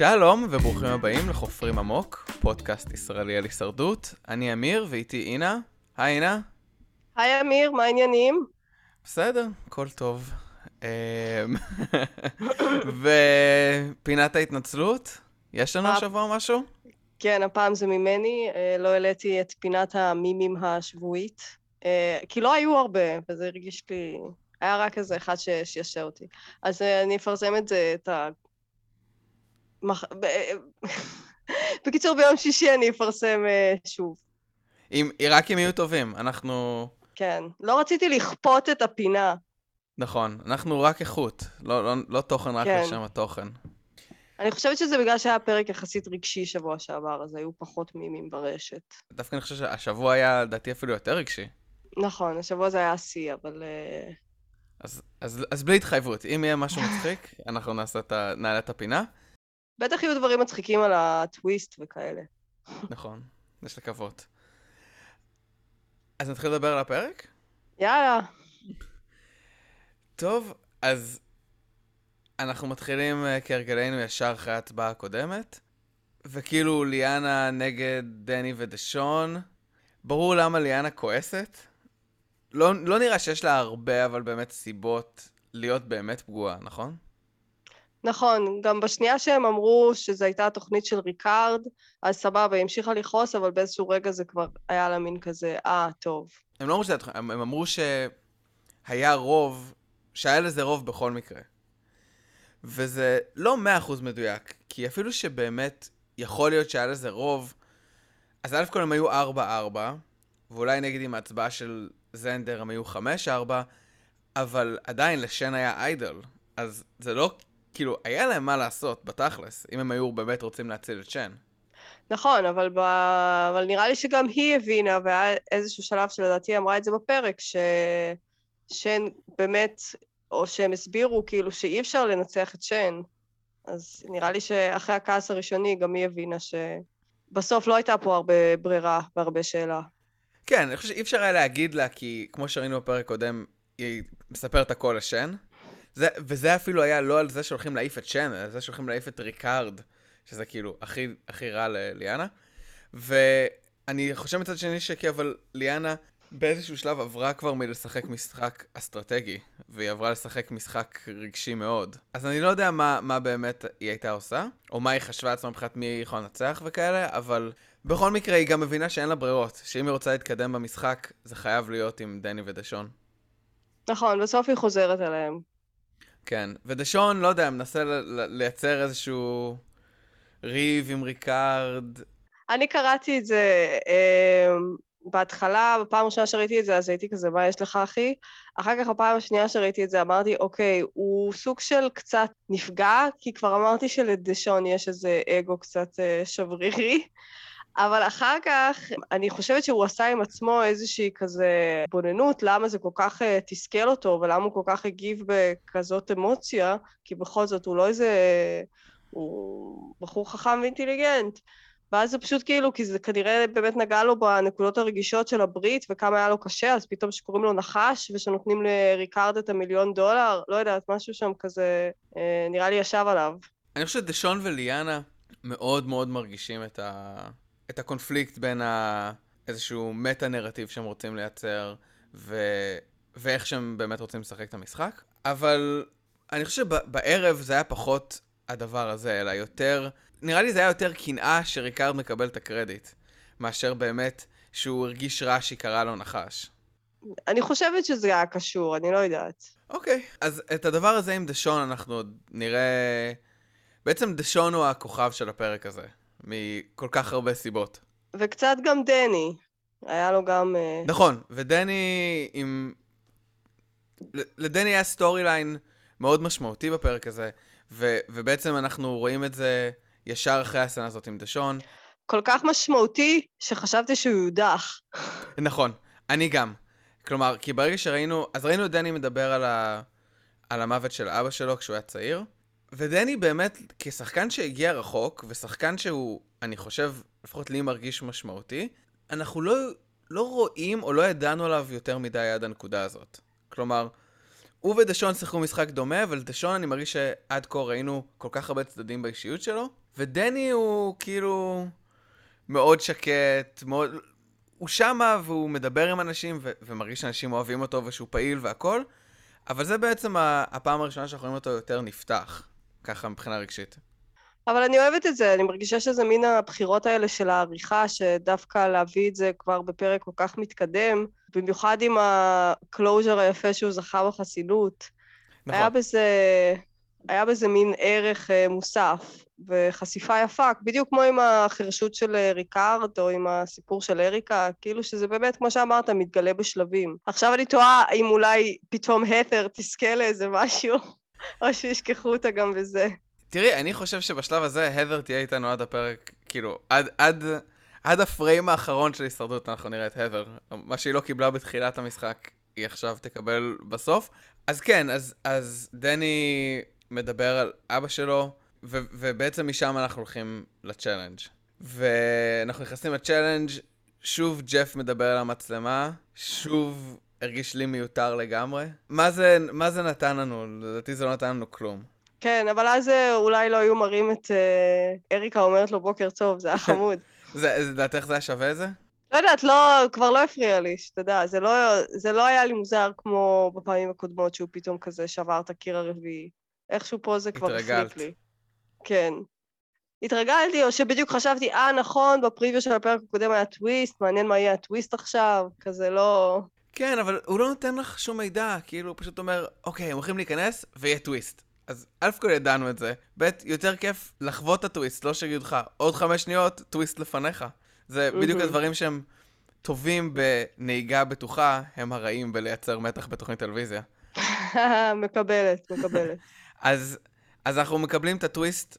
שלום וברוכים הבאים לחופרים עמוק, פודקאסט ישראלי על הישרדות. אני אמיר ואיתי אינה. היי אינה. היי אמיר, מה העניינים? בסדר, הכל טוב. אמ, ופינת ההתנצלות? יש לנו השבוע משהו? כן, הפעם זה ממני, אה, לא העליתי את פינת המימים השבועית, כי לא היו הרבה, וזה הרגיש לי, היה רק איזה אחד ששעשע אותי. אז אה, אני אפרסם את זה, את ה... מח... ב- אה, בקיצור, ביום שישי אני אפרסם אה, שוב. אם, רק אם יהיו טובים, אנחנו... כן. לא רציתי לכפות את הפינה. נכון, אנחנו רק איכות, לא, לא, לא תוכן רק כן. לשם התוכן. אני חושבת שזה בגלל שהיה פרק יחסית רגשי שבוע שעבר, אז היו פחות מימים ברשת. דווקא אני חושב שהשבוע היה, לדעתי, אפילו יותר רגשי. נכון, השבוע זה היה השיא, אבל... אה, אז, אז, אז בלי התחייבות, אם יהיה משהו מצחיק, אנחנו נעשה את ה... נעלה את הפינה. בטח יהיו דברים מצחיקים על הטוויסט וכאלה. נכון, יש לקוות. אז נתחיל לדבר על הפרק? יאללה. טוב, אז אנחנו מתחילים אה, כהרגלנו ישר אחרי ההצבעה הקודמת, וכאילו ליאנה נגד דני ודשון. ברור למה ליאנה כועסת. לא, לא נראה שיש לה הרבה, אבל באמת סיבות להיות באמת פגועה, נכון? נכון, גם בשנייה שהם אמרו שזו הייתה התוכנית של ריקארד, אז סבבה, היא המשיכה לכעוס, אבל באיזשהו רגע זה כבר היה לה מין כזה, אה, טוב. הם לא אמרו שזה... התוכ- הם, הם אמרו שהיה רוב, שהיה לזה רוב בכל מקרה. וזה לא מאה אחוז מדויק, כי אפילו שבאמת יכול להיות שהיה לזה רוב, אז א' כל הם היו 4-4, ואולי נגיד עם ההצבעה של זנדר הם היו 5-4, אבל עדיין לשן היה איידל, אז זה לא, כאילו, היה להם מה לעשות בתכלס, אם הם היו באמת רוצים להציל את שן. נכון, אבל, ב... אבל נראה לי שגם היא הבינה, והיה איזשהו שלב שלדעתי אמרה את זה בפרק, ש... שן באמת, או שהם הסבירו כאילו שאי אפשר לנצח את שן. אז נראה לי שאחרי הכעס הראשוני גם היא הבינה שבסוף לא הייתה פה הרבה ברירה והרבה שאלה. כן, אני חושב שאי אפשר היה להגיד לה, כי כמו שראינו בפרק קודם, היא מספרת הכל לשון. זה, וזה אפילו היה לא על זה שהולכים להעיף את שון, אלא על זה שהולכים להעיף את ריקארד, שזה כאילו הכי, הכי רע לליאנה. ואני חושב מצד שני שכי, אבל ליאנה באיזשהו שלב עברה כבר מלשחק משחק אסטרטגי, והיא עברה לשחק משחק רגשי מאוד. אז אני לא יודע מה, מה באמת היא הייתה עושה, או מה היא חשבה לעצמה מבחינת מי היא יכולה לנצח וכאלה, אבל בכל מקרה היא גם מבינה שאין לה ברירות, שאם היא רוצה להתקדם במשחק, זה חייב להיות עם דני ודשון. נכון, בסוף היא חוזרת אליהם. כן, ודשון, לא יודע, מנסה לייצר איזשהו ריב עם ריקארד. אני קראתי את זה אה, בהתחלה, בפעם הראשונה שראיתי את זה, אז הייתי כזה, מה יש לך, אחי? אחר כך, בפעם השנייה שראיתי את זה, אמרתי, אוקיי, הוא סוג של קצת נפגע, כי כבר אמרתי שלדשון יש איזה אגו קצת אה, שברירי. אבל אחר כך, אני חושבת שהוא עשה עם עצמו איזושהי כזה התבוננות, למה זה כל כך uh, תסכל אותו, ולמה הוא כל כך הגיב בכזאת אמוציה, כי בכל זאת הוא לא איזה... הוא בחור חכם ואינטליגנט. ואז זה פשוט כאילו, כי זה כנראה באמת נגע לו בנקודות הרגישות של הברית, וכמה היה לו קשה, אז פתאום שקוראים לו נחש, ושנותנים לריקארד את המיליון דולר, לא יודעת, משהו שם כזה, אה, נראה לי ישב עליו. אני חושב שדשון וליאנה מאוד מאוד מרגישים את, ה... את הקונפליקט בין ה... איזשהו מטה-נרטיב שהם רוצים לייצר, ו... ואיך שהם באמת רוצים לשחק את המשחק. אבל אני חושב שבערב זה היה פחות הדבר הזה, אלא יותר... נראה לי זה היה יותר קנאה שריקארד מקבל את הקרדיט, מאשר באמת שהוא הרגיש רע שהיא קראה לו נחש. אני חושבת שזה היה קשור, אני לא יודעת. אוקיי, אז את הדבר הזה עם דשון אנחנו עוד נראה... בעצם דשון הוא הכוכב של הפרק הזה, מכל כך הרבה סיבות. וקצת גם דני. היה לו גם... אה, נכון, ודני עם... לדני היה story line מאוד משמעותי בפרק הזה, ו- ובעצם אנחנו רואים את זה ישר אחרי הסצנה הזאת עם שון. כל כך משמעותי, שחשבתי שהוא יודח. נכון, אני גם. כלומר, כי ברגע שראינו, אז ראינו את דני מדבר על, ה, על המוות של אבא שלו כשהוא היה צעיר, ודני באמת, כשחקן שהגיע רחוק, ושחקן שהוא, אני חושב, לפחות לי מרגיש משמעותי, אנחנו לא, לא רואים או לא ידענו עליו יותר מדי עד הנקודה הזאת. כלומר, הוא ודשון שיחקו משחק דומה, אבל דשון אני מרגיש שעד כה ראינו כל כך הרבה צדדים באישיות שלו, ודני הוא כאילו מאוד שקט, מאוד... הוא שמה והוא מדבר עם אנשים ו- ומרגיש שאנשים אוהבים אותו ושהוא פעיל והכל, אבל זה בעצם הפעם הראשונה שאנחנו רואים אותו יותר נפתח, ככה מבחינה רגשית. אבל אני אוהבת את זה, אני מרגישה שזה מין הבחירות האלה של העריכה, שדווקא להביא את זה כבר בפרק כל כך מתקדם, במיוחד עם ה closure היפה שהוא זכה בחסינות. נכון. היה בזה, היה בזה מין ערך אה, מוסף וחשיפה יפה, בדיוק כמו עם החירשות של אה, ריקארד או עם הסיפור של אריקה, כאילו שזה באמת, כמו שאמרת, מתגלה בשלבים. עכשיו אני תוהה אם אולי פתאום הת'ר תזכה לאיזה משהו, או שישכחו אותה גם בזה. תראי, אני חושב שבשלב הזה הת'ר תהיה איתנו עד הפרק, כאילו, עד, עד, עד הפריים האחרון של הישרדות אנחנו נראה את הת'ר. מה שהיא לא קיבלה בתחילת המשחק, היא עכשיו תקבל בסוף. אז כן, אז, אז דני מדבר על אבא שלו, ו, ובעצם משם אנחנו הולכים ל challenge. ואנחנו נכנסים ל challenge, שוב ג'ף מדבר על המצלמה, שוב הרגיש לי מיותר לגמרי. מה זה, מה זה נתן לנו? לדעתי זה לא נתן לנו כלום. כן, אבל אז אה, אולי לא היו מראים את אה, אריקה אומרת לו בוקר טוב, זה היה חמוד. זה, לדעתך זה היה שווה זה? לא יודעת, לא, כבר לא הפריע לי, שתדע, זה לא, זה לא היה לי מוזר כמו בפעמים הקודמות שהוא פתאום כזה שבר את הקיר הרביעי. איכשהו פה זה כבר הפריק לי. כן. התרגלתי, או שבדיוק חשבתי, אה, נכון, בפריוויו של הפרק הקודם היה טוויסט, מעניין מה יהיה הטוויסט עכשיו, כזה לא... כן, אבל הוא לא נותן לך שום מידע, כאילו, הוא פשוט אומר, אוקיי, הם הולכים להיכנס, ויהיה טוויסט. אז א' כל ידענו את זה, ב', יותר כיף לחוות את הטוויסט, לא שיגידו לך, עוד חמש שניות, טוויסט לפניך. זה בדיוק הדברים שהם טובים בנהיגה בטוחה, הם הרעים בלייצר מתח בתוכנית טלוויזיה. מקבלת, מקבלת. אז, אז אנחנו מקבלים את הטוויסט,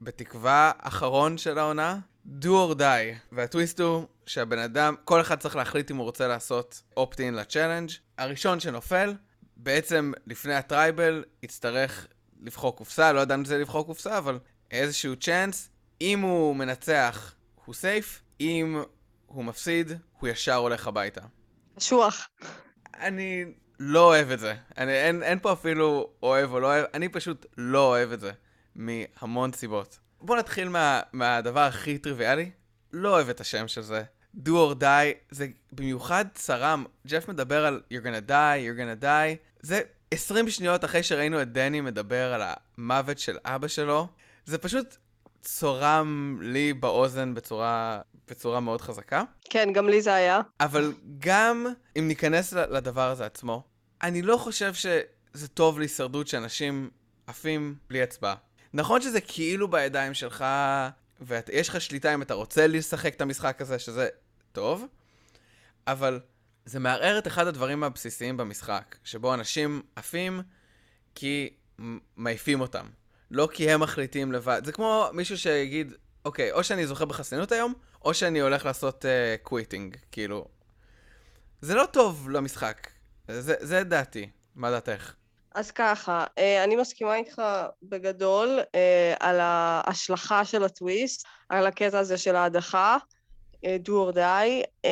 בתקווה, האחרון של העונה, do or die. והטוויסט הוא שהבן אדם, כל אחד צריך להחליט אם הוא רוצה לעשות opt-in לצ'אלנג'. הראשון שנופל, בעצם לפני הטרייבל יצטרך לבחור קופסה, לא ידענו אם זה לבחור קופסה, אבל איזשהו צ'אנס. אם הוא מנצח, הוא סייף, אם הוא מפסיד, הוא ישר הולך הביתה. קשוח. אני לא אוהב את זה. אני, אין, אין פה אפילו אוהב או לא אוהב, אני פשוט לא אוהב את זה. מהמון סיבות. בואו נתחיל מה, מהדבר הכי טריוויאלי. לא אוהב את השם של זה. do or die, זה במיוחד צרם. ג'ף מדבר על you're gonna die, you're gonna die. זה 20 שניות אחרי שראינו את דני מדבר על המוות של אבא שלו. זה פשוט צורם לי באוזן בצורה, בצורה מאוד חזקה. כן, גם לי זה היה. אבל גם אם ניכנס לדבר הזה עצמו, אני לא חושב שזה טוב להישרדות שאנשים עפים בלי הצבעה. נכון שזה כאילו בידיים שלך, ויש לך שליטה אם אתה רוצה לשחק את המשחק הזה, שזה טוב, אבל זה מערער את אחד הדברים הבסיסיים במשחק, שבו אנשים עפים כי מעיפים אותם. לא כי הם מחליטים לבד. זה כמו מישהו שיגיד, אוקיי, או שאני זוכה בחסינות היום, או שאני הולך לעשות quitting, אה, כאילו. זה לא טוב למשחק. זה, זה דעתי. מה דעתך? אז ככה, אה, אני מסכימה איתך בגדול אה, על ההשלכה של הטוויסט, על הקטע הזה של ההדחה, אה, do or die.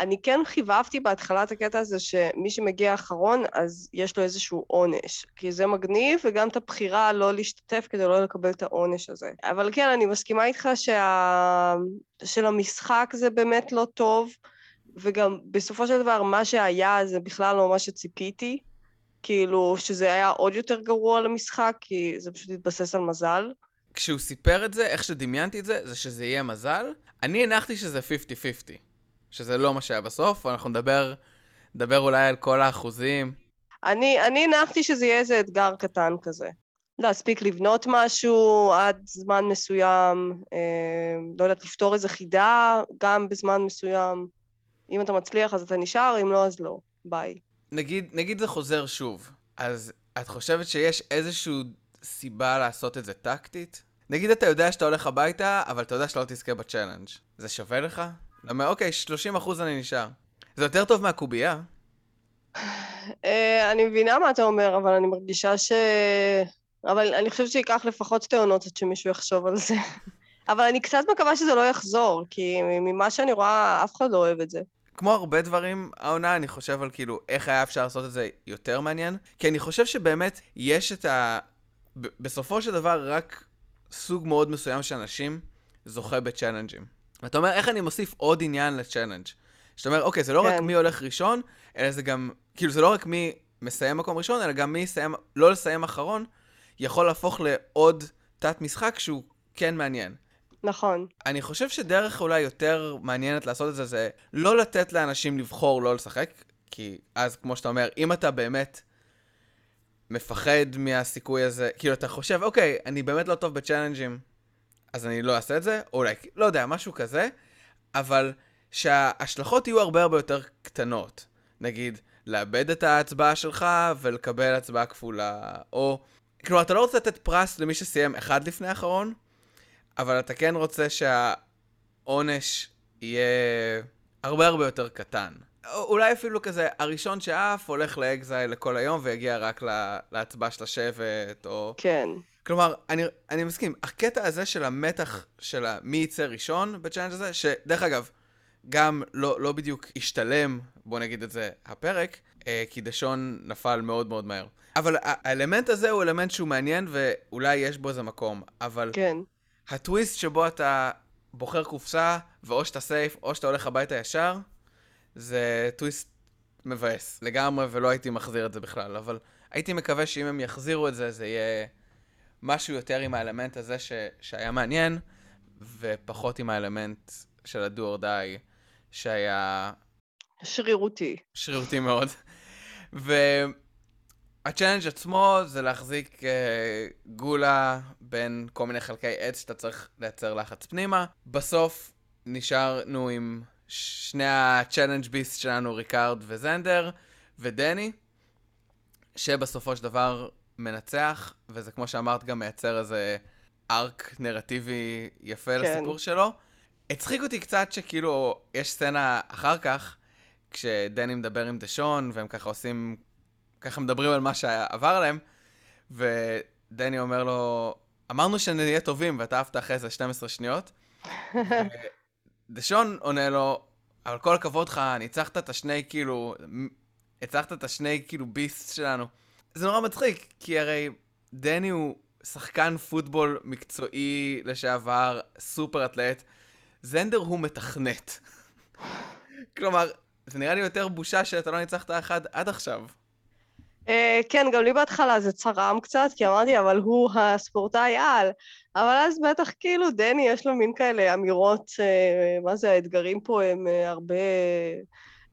אני כן חיבבתי בהתחלת הקטע הזה שמי שמגיע אחרון, אז יש לו איזשהו עונש, כי זה מגניב, וגם את הבחירה לא להשתתף כדי לא לקבל את העונש הזה. אבל כן, אני מסכימה איתך שה... שלמשחק זה באמת לא טוב, וגם בסופו של דבר מה שהיה זה בכלל לא מה שציפיתי. כאילו, שזה היה עוד יותר גרוע למשחק, כי זה פשוט התבסס על מזל. כשהוא סיפר את זה, איך שדמיינתי את זה, זה שזה יהיה מזל. אני הנחתי שזה 50-50, שזה לא מה שהיה בסוף, אנחנו נדבר, נדבר אולי על כל האחוזים. אני, אני הנחתי שזה יהיה איזה אתגר קטן כזה. להספיק לבנות משהו עד זמן מסוים, אה, לא יודעת, לפתור איזה חידה גם בזמן מסוים. אם אתה מצליח אז אתה נשאר, אם לא אז לא. ביי. נגיד, נגיד זה חוזר שוב, אז את חושבת שיש איזושהי סיבה לעשות את זה טקטית? נגיד אתה יודע שאתה הולך הביתה, אבל אתה יודע שאתה לא תזכה ב challenge. זה שווה לך? למה, אוקיי, 30% אני נשאר. זה יותר טוב מהקובייה. אה, אני מבינה מה אתה אומר, אבל אני מרגישה ש... אבל אני חושבת שייקח לפחות שתי עונות עד שמישהו יחשוב על זה. אבל אני קצת מקווה שזה לא יחזור, כי ממה שאני רואה, אף אחד לא אוהב את זה. כמו הרבה דברים, העונה, אני חושב על כאילו, איך היה אפשר לעשות את זה יותר מעניין. כי אני חושב שבאמת, יש את ה... ב- בסופו של דבר, רק סוג מאוד מסוים של אנשים זוכה ב challenge ים. ואתה אומר, איך אני מוסיף עוד עניין ל challenge? שאתה אומר, אוקיי, זה לא כן. רק מי הולך ראשון, אלא זה גם, כאילו, זה לא רק מי מסיים מקום ראשון, אלא גם מי יסיים, לא לסיים אחרון, יכול להפוך לעוד תת-משחק שהוא כן מעניין. נכון. אני חושב שדרך אולי יותר מעניינת לעשות את זה, זה לא לתת לאנשים לבחור לא לשחק, כי אז, כמו שאתה אומר, אם אתה באמת מפחד מהסיכוי הזה, כאילו, אתה חושב, אוקיי, אני באמת לא טוב בצ'אלנג'ים, אז אני לא אעשה את זה, או אולי, לא יודע, משהו כזה, אבל שההשלכות יהיו הרבה הרבה יותר קטנות. נגיד, לאבד את ההצבעה שלך ולקבל הצבעה כפולה, או... כלומר, אתה לא רוצה לתת פרס למי שסיים אחד לפני האחרון, אבל אתה כן רוצה שהעונש יהיה הרבה הרבה יותר קטן. או- אולי אפילו כזה, הראשון שעף הולך ל exile לכל היום ויגיע רק לה, להצבעה של השבט, או... כן. כלומר, אני, אני מסכים, הקטע הזה של המתח של מי יצא ראשון ב challenge הזה, שדרך אגב, גם לא, לא בדיוק השתלם, בוא נגיד את זה, הפרק, אה, כי דשון נפל מאוד מאוד מהר. אבל האלמנט הזה הוא אלמנט שהוא מעניין ואולי יש בו איזה מקום, אבל כן. הטוויסט שבו אתה בוחר קופסה, ואו שאתה סייף, או שאתה הולך הביתה ישר, זה טוויסט מבאס לגמרי, ולא הייתי מחזיר את זה בכלל, אבל הייתי מקווה שאם הם יחזירו את זה, זה יהיה משהו יותר עם האלמנט הזה ש... שהיה מעניין, ופחות עם האלמנט של ה-do or die, שהיה שרירותי. שרירותי מאוד. וה challenge עצמו זה להחזיק אה, גולה בין כל מיני חלקי עץ שאתה צריך לייצר לחץ פנימה. בסוף נשארנו עם שני ה challenge beasts שלנו, ריקארד וזנדר, ודני, שבסופו של דבר מנצח, וזה כמו שאמרת גם מייצר איזה ארק נרטיבי יפה כן. לסיפור שלו. הצחיק אותי קצת שכאילו, יש סצנה אחר כך, כשדני מדבר עם דשון, והם ככה עושים, ככה מדברים על מה שעבר עליהם, ודני אומר לו, אמרנו שנהיה טובים, ואתה עפת אחרי זה 12 שניות. דשון עונה לו, אבל כל הכבוד לך, ניצחת את השני, כאילו, הצלחת את השני, כאילו, ביסט שלנו. זה נורא מצחיק, כי הרי דני הוא שחקן פוטבול מקצועי לשעבר, סופר אתלט. זנדר הוא מתכנת. כלומר, זה נראה לי יותר בושה שאתה לא ניצחת אחד עד עכשיו. אה, כן, גם לי בהתחלה זה צרם קצת, כי אמרתי, אבל הוא הספורטאי על. אבל אז בטח כאילו דני יש לו מין כאלה אמירות, אה, מה זה, האתגרים פה הם אה, הרבה...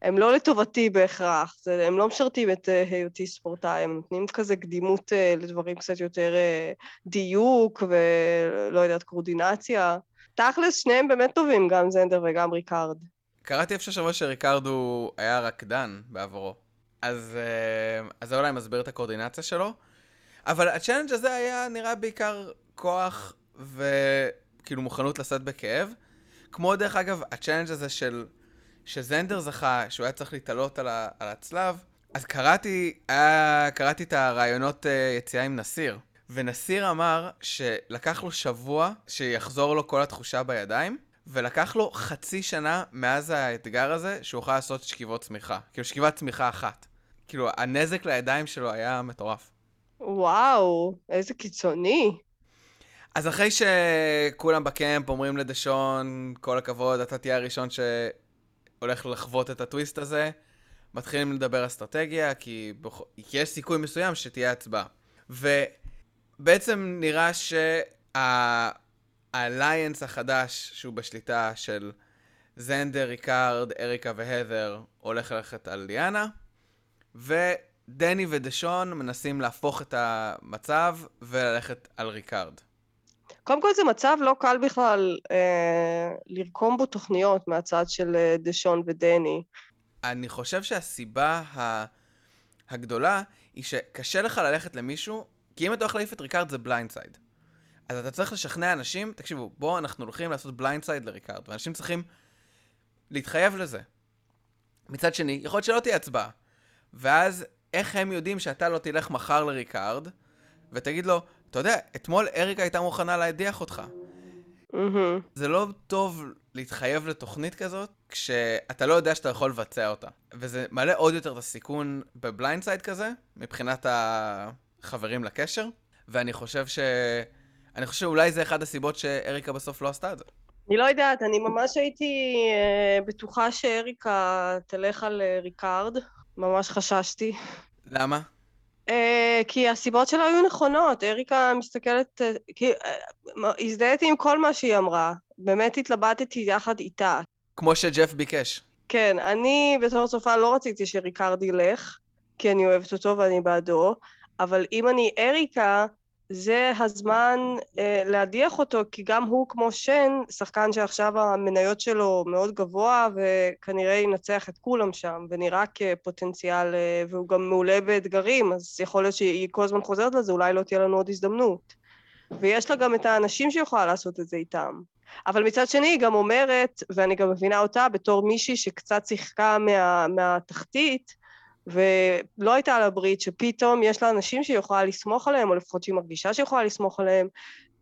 הם לא לטובתי בהכרח, זה, הם לא משרתים את אה, היותי ספורטאי, הם נותנים כזה קדימות אה, לדברים קצת יותר אה, דיוק ולא יודעת, קורדינציה. תכלס, שניהם באמת טובים, גם זנדר וגם ריקארד. קראתי איפה השבוע שריקרדו היה רקדן בעברו. אז, אה, אז זה אולי מסביר את הקואורדינציה שלו. אבל ה challenge הזה היה נראה בעיקר כוח וכאילו מוכנות לשאת בכאב. כמו דרך אגב, ה challenge הזה של... שזנדר זכה, שהוא היה צריך להתעלות על, ה, על הצלב, אז קראתי, היה, קראתי את הריאיונות אה, יציאה עם נסיר. ונסיר אמר שלקח לו שבוע שיחזור לו כל התחושה בידיים, ולקח לו חצי שנה מאז האתגר הזה שהוא יוכל לעשות שכיבות סמיכה. כאילו שכיבת סמיכה אחת. כאילו, הנזק לידיים שלו היה מטורף. וואו, איזה קיצוני. אז אחרי שכולם ב camp אומרים לדשון, כל הכבוד, אתה תהיה הראשון שהולך לחוות את הטוויסט הזה, מתחילים לדבר אסטרטגיה, כי, בכ... כי יש סיכוי מסוים שתהיה הצבעה. ובעצם נראה שה alliance החדש, שהוא בשליטה של זנדר, ריקארד, אריקה והת'ר, הולך ללכת על ליאנה, ודני ודשון מנסים להפוך את המצב וללכת על ריקארד. קודם כל זה מצב לא קל בכלל אה, לרקום בו תוכניות מהצד של אה, דשון ודני. אני חושב שהסיבה ה... הגדולה היא שקשה לך ללכת למישהו, כי אם אתה הולך להעיף את ריקארד זה blindside. אז אתה צריך לשכנע אנשים, תקשיבו, בואו אנחנו הולכים לעשות blindside לריקארד, ואנשים צריכים להתחייב לזה. מצד שני, יכול להיות שלא תהיה הצבעה. ואז, איך הם יודעים שאתה לא תלך מחר לריקארד, ותגיד לו, אתה יודע, אתמול אריקה הייתה מוכנה להדיח אותך. מהמם. זה לא טוב להתחייב לתוכנית כזאת, כשאתה לא יודע שאתה יכול לבצע אותה. וזה מעלה עוד יותר את הסיכון ב blindside כזה, מבחינת החברים לקשר, ואני חושב ש... אני חושב שאולי זה אחד הסיבות שאריקה בסוף לא עשתה את זה. אני לא יודעת, אני ממש הייתי אה, בטוחה שאריקה תלך על אה, ריקארד, ממש חששתי. למה? אה, כי הסיבות שלה היו נכונות, אריקה מסתכלת, אה, כי אה, הזדהיתי עם כל מה שהיא אמרה, באמת התלבטתי יחד איתה. כמו שג'ף ביקש. כן, אני בתור צופה לא רציתי שריקארד ילך, כי אני אוהבת אותו ואני בעדו, אבל אם אני אריקה, זה הזמן אה, להדיח אותו, כי גם הוא כמו שן, שחקן שעכשיו המניות שלו מאוד גבוה, וכנראה ינצח את כולם שם, ונראה כפוטנציאל, אה, והוא גם מעולה באתגרים, אז יכול להיות שהיא כל הזמן חוזרת לזה, אולי לא תהיה לנו עוד הזדמנות. ויש לה גם את האנשים שיכולה לעשות את זה איתם. אבל מצד שני היא גם אומרת, ואני גם מבינה אותה בתור מישהי שקצת שיחקה מה, מהתחתית, ולא הייתה לה ברית, שפתאום יש לה אנשים שהיא יכולה לסמוך עליהם, או לפחות שהיא מרגישה שהיא יכולה לסמוך עליהם.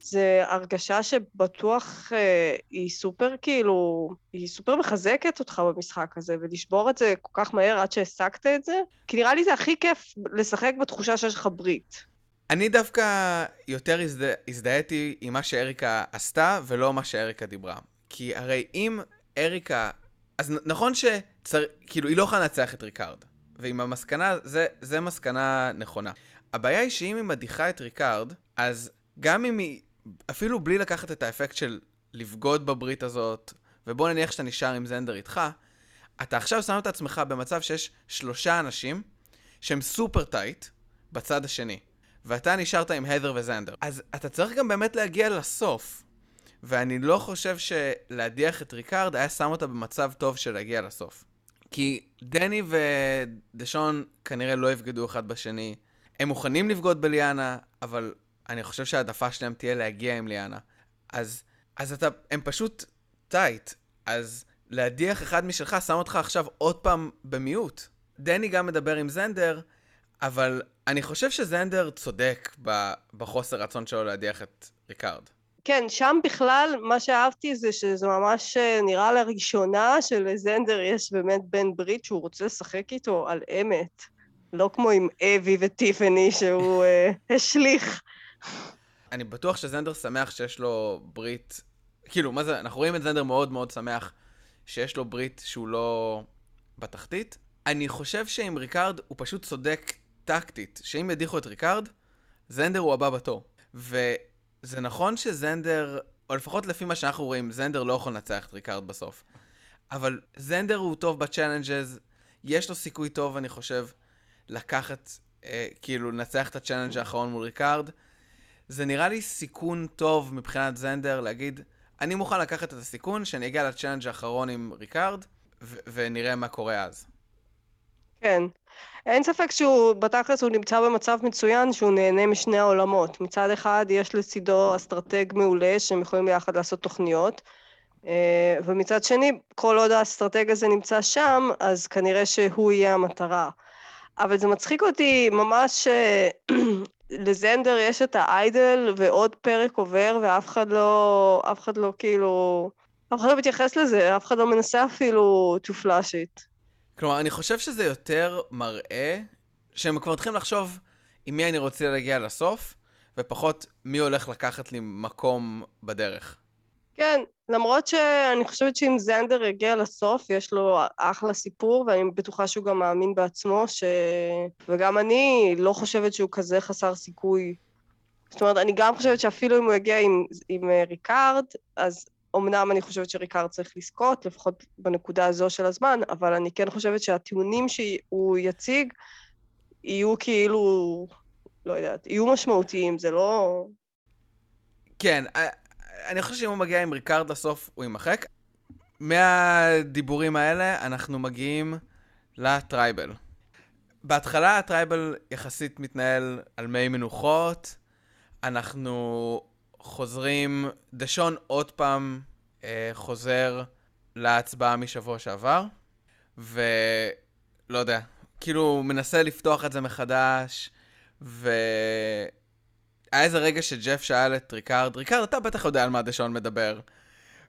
זה הרגשה שבטוח אה, היא סופר כאילו, היא סופר מחזקת אותך במשחק הזה, ולשבור את זה כל כך מהר עד שהשגת את זה, כי נראה לי זה הכי כיף לשחק בתחושה שיש לך ברית. אני דווקא יותר הזדה... הזדהיתי עם מה שאריקה עשתה, ולא מה שאריקה דיברה. כי הרי אם אריקה... אז נכון שצר... כאילו, היא לא יכולה לנצח את ריקארד. ועם המסקנה, זה, זה מסקנה נכונה. הבעיה היא שאם היא מדיחה את ריקארד, אז גם אם היא, אפילו בלי לקחת את האפקט של לבגוד בברית הזאת, ובוא נניח שאתה נשאר עם זנדר איתך, אתה עכשיו שם את עצמך במצב שיש שלושה אנשים שהם super tight בצד השני, ואתה נשארת עם הת'ר וזנדר. אז אתה צריך גם באמת להגיע לסוף. ואני לא חושב שלהדיח את ריקארד היה שם אותה במצב טוב של להגיע לסוף. כי דני ודשון כנראה לא יבגדו אחד בשני. הם מוכנים לבגוד בליאנה, אבל אני חושב שההעדפה שלהם תהיה להגיע עם ליאנה. אז, אז אתה, הם פשוט tight. אז להדיח אחד משלך שם אותך עכשיו עוד פעם במיעוט. דני גם מדבר עם זנדר, אבל אני חושב שזנדר צודק בחוסר רצון שלו להדיח את ריקארד. כן, שם בכלל, מה שאהבתי זה שזה ממש אה, נראה לראשונה שלזנדר יש באמת בן ברית שהוא רוצה לשחק איתו על אמת. לא כמו עם אבי וטיפני שהוא uh, השליך. אני בטוח שזנדר שמח שיש לו ברית, כאילו, מה זה, אנחנו רואים את זנדר מאוד מאוד שמח שיש לו ברית שהוא לא בתחתית. אני חושב שעם ריקארד הוא פשוט צודק טקטית, שאם ידיחו את ריקארד, זנדר הוא הבא בתור. ו... זה נכון שזנדר, או לפחות לפי מה שאנחנו רואים, זנדר לא יכול לנצח את ריקארד בסוף. אבל זנדר הוא טוב ב challenges, יש לו סיכוי טוב, אני חושב, לקחת, אה, כאילו, לנצח את ה challenge האחרון מול ריקארד. זה נראה לי סיכון טוב מבחינת זנדר להגיד, אני מוכן לקחת את הסיכון שאני אגיע ל challenge האחרון עם ריקארד, ונראה מה קורה אז. כן. אין ספק שהוא, בתכלס הוא נמצא במצב מצוין שהוא נהנה משני העולמות. מצד אחד יש לצידו אסטרטג מעולה שהם יכולים ביחד לעשות תוכניות, אה, ומצד שני, כל עוד האסטרטג הזה נמצא שם, אז כנראה שהוא יהיה המטרה. אבל זה מצחיק אותי ממש אה, לזנדר יש את האיידל ועוד פרק עובר ואף אחד לא, אף אחד לא כאילו, אף אחד לא מתייחס לזה, אף אחד לא מנסה אפילו to flash it. כלומר, אני חושב שזה יותר מראה שהם כבר מתחילים לחשוב עם מי אני רוצה להגיע לסוף, ופחות מי הולך לקחת לי מקום בדרך. כן, למרות שאני חושבת שאם זנדר יגיע לסוף, יש לו אחלה סיפור, ואני בטוחה שהוא גם מאמין בעצמו, ש... וגם אני לא חושבת שהוא כזה חסר סיכוי. זאת אומרת, אני גם חושבת שאפילו אם הוא יגיע עם, עם אה, ריקארד, אז אמנם אני חושבת שריקארד צריך לזכות, לפחות בנקודה הזו של הזמן, אבל אני כן חושבת שהטיעונים שהוא יציג יהיו כאילו, לא יודעת, יהיו משמעותיים, זה לא... כן, אה, אני חושב שאם הוא מגיע עם ריקארד לסוף, הוא יימחק. מהדיבורים האלה אנחנו מגיעים ל tribal. בהתחלה ה tribal יחסית מתנהל על מי מנוחות, אנחנו חוזרים, דשון עוד פעם אה, חוזר להצבעה משבוע שעבר, ולא יודע, כאילו מנסה לפתוח את זה מחדש, ואני היה איזה רגע שג'ף שאל את ריקארד, ריקארד, אתה בטח יודע על מה דשון מדבר.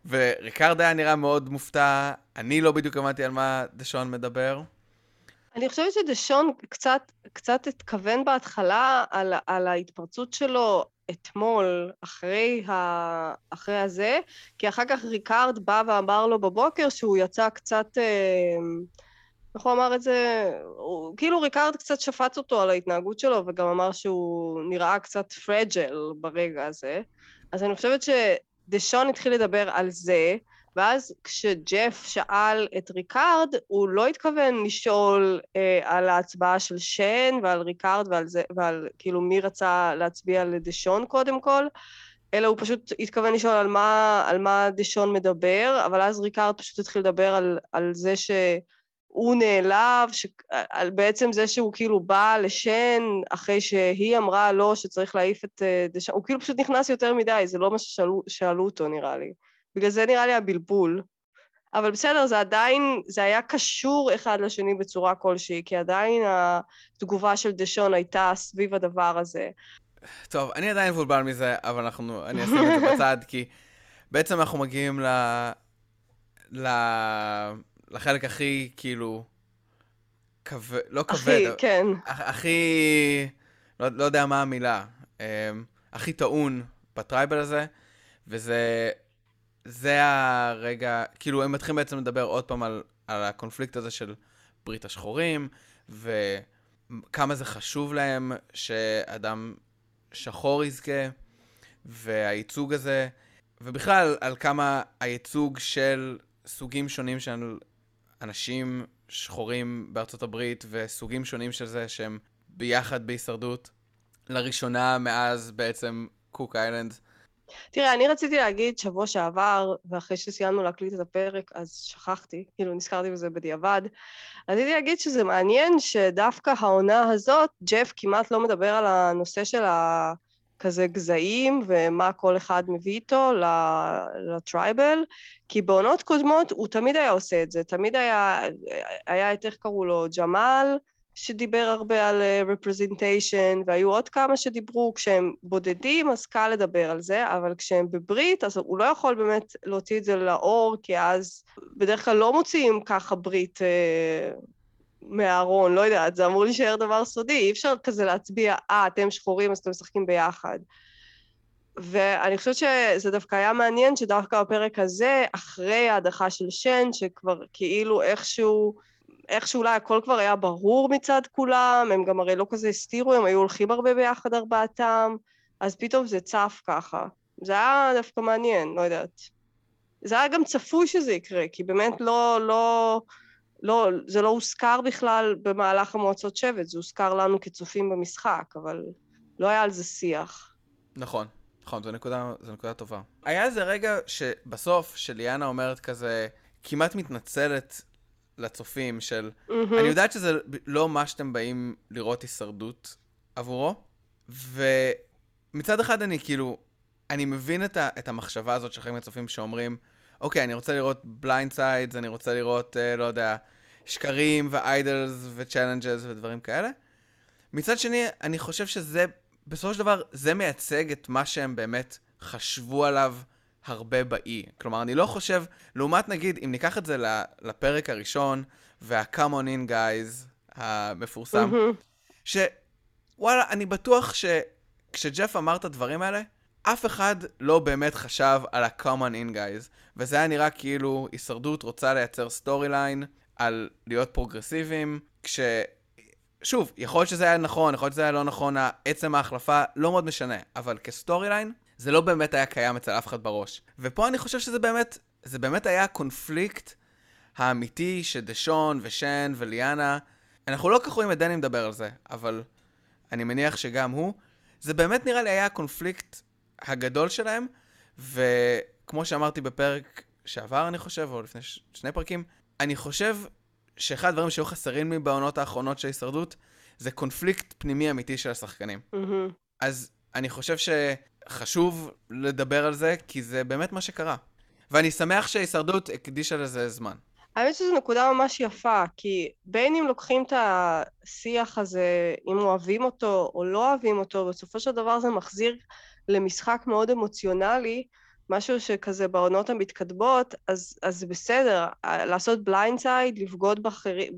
וריקארד היה נראה מאוד מופתע, אני לא בדיוק הבנתי על מה דשון מדבר. אני חושבת שדשון קצת, קצת התכוון בהתחלה על, על ההתפרצות שלו אתמול, אחרי, ה, אחרי הזה, כי אחר כך ריקארד בא ואמר לו בבוקר שהוא יצא קצת, אה, איך הוא אמר את זה? הוא, כאילו ריקארד קצת שפץ אותו על ההתנהגות שלו וגם אמר שהוא נראה קצת fragile ברגע הזה. אז אני חושבת שדשון התחיל לדבר על זה, ואז כשג'ף שאל את ריקארד, הוא לא התכוון לשאול אה, על ההצבעה של שאן ועל ריקארד ועל זה, ועל כאילו מי רצה להצביע לדשון קודם כל, אלא הוא פשוט התכוון לשאול על מה, על מה דשון מדבר, אבל אז ריקארד פשוט התחיל לדבר על, על זה שהוא נעלב, ש... על בעצם זה שהוא כאילו בא לשאן אחרי שהיא אמרה לו שצריך להעיף את אה, דשון, הוא כאילו פשוט נכנס יותר מדי, זה לא מה ששאלו אותו נראה לי. בגלל זה נראה לי הבלבול. אבל בסדר, זה עדיין, זה היה קשור אחד לשני בצורה כלשהי, כי עדיין התגובה של דשון הייתה סביב הדבר הזה. טוב, אני עדיין מבולבל מזה, אבל אנחנו, אני אשים את זה בצד, כי בעצם אנחנו מגיעים ל... ל... לחלק הכי, כאילו, כבד, לא כבד, הכי, אבל... כן. הכי, לא, לא יודע מה המילה, אמ, הכי טעון בטרייבל הזה, וזה זה הרגע, כאילו, הם מתחילים בעצם לדבר עוד פעם על, על הקונפליקט הזה של ברית השחורים, וכמה זה חשוב להם שאדם שחור יזכה, והייצוג הזה, ובכלל, על כמה הייצוג של סוגים שונים של אנשים שחורים בארצות הברית, וסוגים שונים של זה שהם ביחד בהישרדות, לראשונה מאז בעצם קוק איילנד. תראה, אני רציתי להגיד שבוע שעבר, ואחרי שסיימנו להקליט את הפרק, אז שכחתי, כאילו נזכרתי בזה בדיעבד. רציתי להגיד שזה מעניין שדווקא העונה הזאת, ג'ף כמעט לא מדבר על הנושא של ה... כזה גזעים ומה כל אחד מביא איתו לטרייבל, כי בעונות קודמות הוא תמיד היה עושה את זה, תמיד היה, היה את איך קראו לו, ג'מאל, שדיבר הרבה על אה, representation, והיו עוד כמה שדיברו, כשהם בודדים אז קל לדבר על זה, אבל כשהם בברית אז הוא לא יכול באמת להוציא את זה לאור, כי אז בדרך כלל לא מוציאים ככה ברית אה, מהארון, לא יודעת, זה אמור להישאר דבר סודי, אי אפשר כזה להצביע, אה, אתם שחורים אז אתם משחקים ביחד. ואני חושבת שזה דווקא היה מעניין שדווקא בפרק הזה, אחרי ההדחה של שן, שכבר כאילו איכשהו איך שאולי הכל כבר היה ברור מצד כולם, הם גם הרי לא כזה הסתירו, הם היו הולכים הרבה ביחד ארבעתם, אז פתאום זה צף ככה. זה היה דווקא מעניין, לא יודעת. זה היה גם צפוי שזה יקרה, כי באמת לא, לא, לא, זה לא הוזכר בכלל במהלך המועצות שבט, זה הוזכר לנו כצופים במשחק, אבל לא היה על זה שיח. נכון, נכון, זו נקודה, זו נקודה טובה. היה איזה רגע שבסוף, שליאנה אומרת כזה, כמעט מתנצלת לצופים של, mm-hmm. אני יודעת שזה לא מה שאתם באים לראות הישרדות עבורו, ומצד אחד אני כאילו, אני מבין את, ה, את המחשבה הזאת של חלק מהצופים שאומרים, אוקיי, אני רוצה לראות blindsides, אני רוצה לראות, אה, לא יודע, שקרים ו idols ו challenges ודברים כאלה. מצד שני, אני חושב שזה, בסופו של דבר, זה מייצג את מה שהם באמת חשבו עליו הרבה באי. כלומר, אני לא חושב, לעומת נגיד, אם ניקח את זה לפרק הראשון, וה-come on in guys המפורסם, mm-hmm. שוואלה, אני בטוח שכשג'ף אמר את הדברים האלה, אף אחד לא באמת חשב על ה-come on in guys, וזה היה נראה כאילו הישרדות רוצה לייצר storyline על להיות פרוגרסיביים, כש... שוב, יכול להיות שזה היה נכון, יכול להיות שזה היה לא נכון, עצם ההחלפה לא מאוד משנה, אבל כ storyline, זה לא באמת היה קיים אצל אף אחד בראש. ופה אני חושב שזה באמת, זה באמת היה הקונפליקט האמיתי שדשון ושאן וליאנה, אנחנו לא כך רואים את דני מדבר על זה, אבל אני מניח שגם הוא, זה באמת נראה לי היה הקונפליקט הגדול שלהם, וכמו שאמרתי בפרק שעבר, אני חושב, או לפני ש... שני פרקים, אני חושב שאחד הדברים שהיו חסרים לי בעונות האחרונות של ההישרדות, זה קונפליקט פנימי אמיתי של השחקנים. Mm-hmm. אז אני חושב שחשוב לדבר על זה, כי זה באמת מה שקרה. ואני שמח שההישרדות הקדישה לזה זמן. האמת שזו נקודה ממש יפה, כי בין אם לוקחים את השיח הזה, אם אוהבים אותו או לא אוהבים אותו, בסופו של דבר זה מחזיר למשחק מאוד אמוציונלי, משהו שכזה בעונות המתקדמות, אז, אז זה בסדר, לעשות blindside, לבגוד באחרי,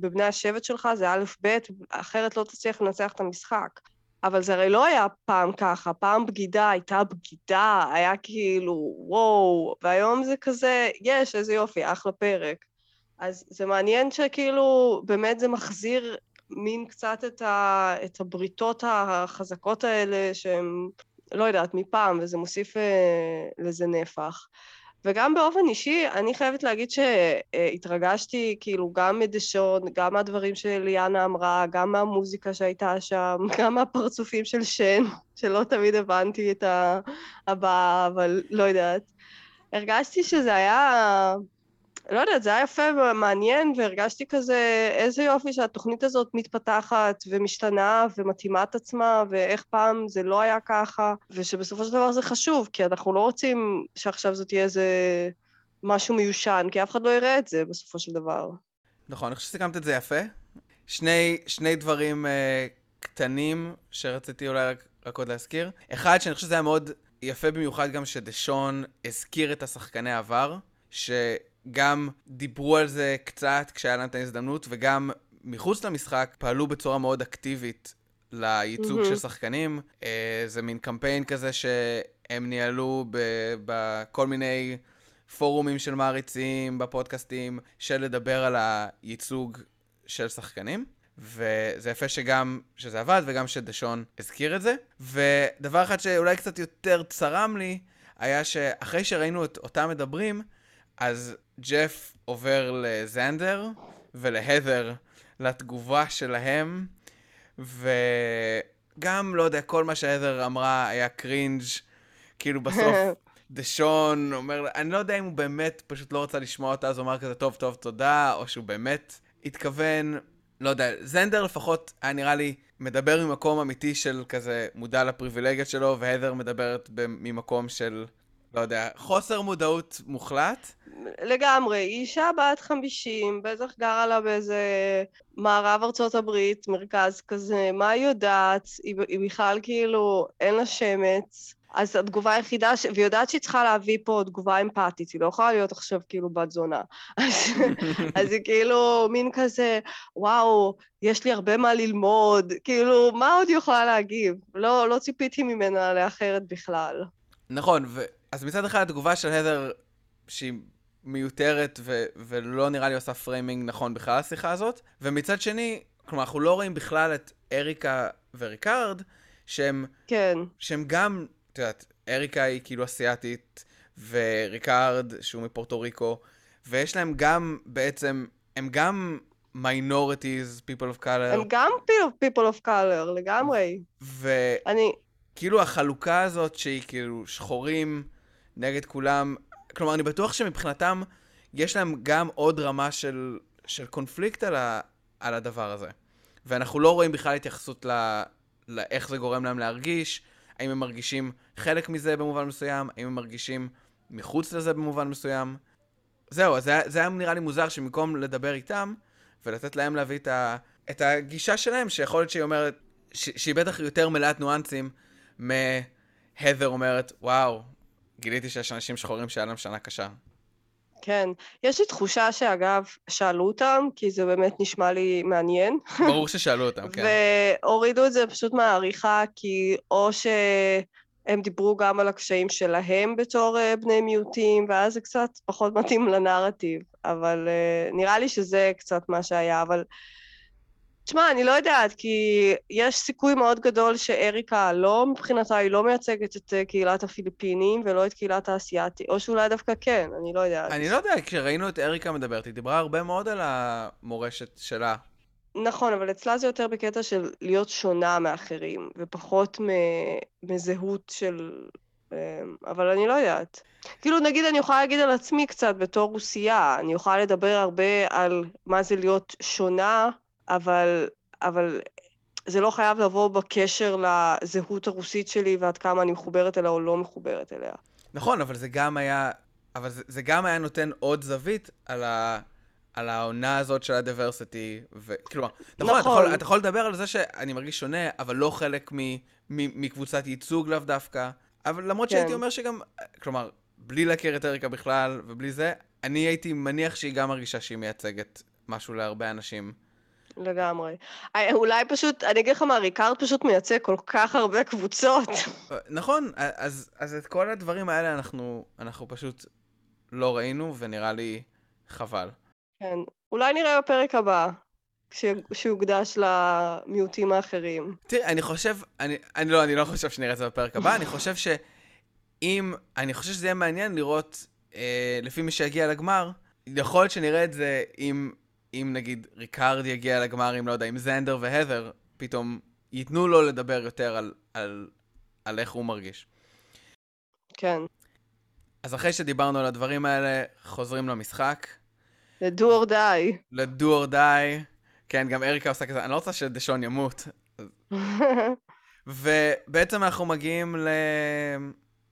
בבני השבט שלך, זה א' ב', אחרת לא תצליח לנצח את המשחק. אבל זה הרי לא היה פעם ככה, פעם בגידה הייתה בגידה, היה כאילו וואו, והיום זה כזה, יש, איזה יופי, אחלה פרק. אז זה מעניין שכאילו באמת זה מחזיר מין קצת את, ה, את הבריתות החזקות האלה שהן, לא יודעת, מפעם, וזה מוסיף אה, לזה נפח. וגם באופן אישי, אני חייבת להגיד שהתרגשתי כאילו גם מדשון, גם מהדברים שליאנה אמרה, גם מהמוזיקה שהייתה שם, גם מהפרצופים של שן, שלא תמיד הבנתי את הבאה, אבל לא יודעת. הרגשתי שזה היה לא יודעת, זה היה יפה ומעניין, והרגשתי כזה, איזה יופי שהתוכנית הזאת מתפתחת ומשתנה ומתאימה את עצמה, ואיך פעם זה לא היה ככה, ושבסופו של דבר זה חשוב, כי אנחנו לא רוצים שעכשיו זאת תהיה איזה משהו מיושן, כי אף אחד לא יראה את זה בסופו של דבר. נכון, אני חושב שסיכמת את זה יפה. שני, שני דברים uh, קטנים שרציתי אולי רק, רק עוד להזכיר. אחד, שאני חושב שזה היה מאוד יפה במיוחד גם שדשון הזכיר את השחקני עבר, ש... גם דיברו על זה קצת כשהיה להם את ההזדמנות, וגם מחוץ למשחק פעלו בצורה מאוד אקטיבית לייצוג mm-hmm. של שחקנים. אה, זה מין קמפיין כזה שהם ניהלו בכל מיני פורומים של מעריצים, בפודקאסטים, של לדבר על הייצוג של שחקנים. וזה יפה שגם שזה עבד וגם שדשון הזכיר את זה. ודבר אחד שאולי קצת יותר צרם לי, היה שאחרי שראינו את אותם מדברים, אז ג'ף עובר לזנדר ולהדר לתגובה שלהם, וגם, לא יודע, כל מה שהדר אמרה היה קרינג', כאילו בסוף דשון אומר, אני לא יודע אם הוא באמת פשוט לא רצה לשמוע אותה, אז הוא אמר כזה, טוב, טוב, תודה, או שהוא באמת התכוון, לא יודע, זנדר לפחות היה נראה לי מדבר ממקום אמיתי של כזה מודע לפריבילגיות שלו, והדר מדברת ממקום של לא יודע, חוסר מודעות מוחלט? לגמרי, אישה בת 50, בטח גרה לה באיזה מערב ארצות הברית, מרכז כזה, מה היא יודעת? היא, היא בכלל כאילו, אין לה שמץ. אז התגובה היחידה, ש... והיא יודעת שהיא צריכה להביא פה תגובה אמפתית, היא לא יכולה להיות עכשיו כאילו בת זונה. אז, אז היא כאילו מין כזה, וואו, יש לי הרבה מה ללמוד, כאילו, מה עוד היא יכולה להגיב? לא, לא ציפיתי ממנה לאחרת בכלל. נכון, ו... אז מצד אחד התגובה של הדר, שהיא מיותרת ו- ולא נראה לי עושה framing נכון בכלל לשיחה הזאת, ומצד שני, כלומר, אנחנו לא רואים בכלל את אריקה וריקארד, שהם, כן. שהם גם, את יודעת, אריקה היא כאילו אסיאתית, וריקארד, שהוא מפורטו ריקו, ויש להם גם בעצם, הם גם minorities, people of color. הם גם people of color, לגמרי. ו... אני... כאילו החלוקה הזאת שהיא כאילו שחורים, נגד כולם. כלומר, אני בטוח שמבחינתם יש להם גם עוד רמה של, של קונפליקט על, ה, על הדבר הזה. ואנחנו לא רואים בכלל התייחסות ל, לאיך זה גורם להם להרגיש, האם הם מרגישים חלק מזה במובן מסוים, האם הם מרגישים מחוץ לזה במובן מסוים. זהו, אז זה, זה היה נראה לי מוזר שבמקום לדבר איתם ולתת להם להביא את, ה, את הגישה שלהם, שיכול להיות שהיא אומרת, ש, שהיא בטח יותר מלאת ניואנסים מהדר אומרת, וואו, גיליתי שיש אנשים שחורים שהיה להם שנה קשה. כן. יש לי תחושה שאגב, שאלו אותם, כי זה באמת נשמע לי מעניין. ברור ששאלו אותם, כן. והורידו את זה פשוט מהעריכה, כי או שהם דיברו גם על הקשיים שלהם בתור אה, בני מיעוטים, ואז זה קצת פחות מתאים לנרטיב. אבל uh, נראה לי שזה קצת מה שהיה, אבל... תשמע, אני לא יודעת, כי יש סיכוי מאוד גדול שאריקה לא, מבחינתה, היא לא מייצגת את אה, קהילת הפיליפינים ולא את קהילת האסייתית, או שאולי דווקא כן, אני לא יודעת. אני לא יודע, כשראינו את אריקה מדברת, היא דיברה הרבה מאוד על המורשת שלה. נכון, אבל אצלה זה יותר בקטע של להיות שונה מאחרים, ופחות מזהות של... אמ, אבל אני לא יודעת. כאילו, נגיד, אני יכולה להגיד על עצמי קצת בתור רוסייה, אני יכולה לדבר הרבה על מה זה להיות שונה אבל, אבל זה לא חייב לבוא בקשר לזהות הרוסית שלי ועד כמה אני מחוברת אליה או לא מחוברת אליה. נכון, אבל זה גם היה אבל זה, זה גם היה נותן עוד זווית על, ה, על העונה הזאת של הדברסיטי, וכלומר, נכון, אתה, יכול, אתה יכול לדבר על זה שאני מרגיש שונה, אבל לא חלק מ, מ, מקבוצת ייצוג לאו דווקא, אבל למרות כן. שהייתי אומר שגם, כלומר, בלי להכיר את אריקה בכלל, ובלי זה, אני הייתי מניח שהיא גם מרגישה שהיא מייצגת משהו להרבה אנשים. לגמרי. אה, אולי פשוט, אני אגיד לך מה, ריקארד פשוט מייצג כל כך הרבה קבוצות. נכון, אז, אז את כל הדברים האלה אנחנו, אנחנו פשוט לא ראינו, ונראה לי חבל. כן, אולי נראה בפרק הבא, שיוקדש למיעוטים האחרים. תראי, אני חושב, אני, אני לא, אני לא חושב שנראה את זה בפרק הבא, אני חושב שאם, אני חושב שזה יהיה מעניין לראות, אה, לפי מי שיגיע לגמר, יכול להיות שנראה את זה אם, אם נגיד ריקארד יגיע לגמר, אם לא יודע, אם זנדר והדר פתאום ייתנו לו לדבר יותר על, על, על איך הוא מרגיש. כן. אז אחרי שדיברנו על הדברים האלה, חוזרים למשחק. ל-do or die. ל-do or die. כן, גם אריקה עושה כזה, אני לא רוצה שדשון ימות. ובעצם אנחנו מגיעים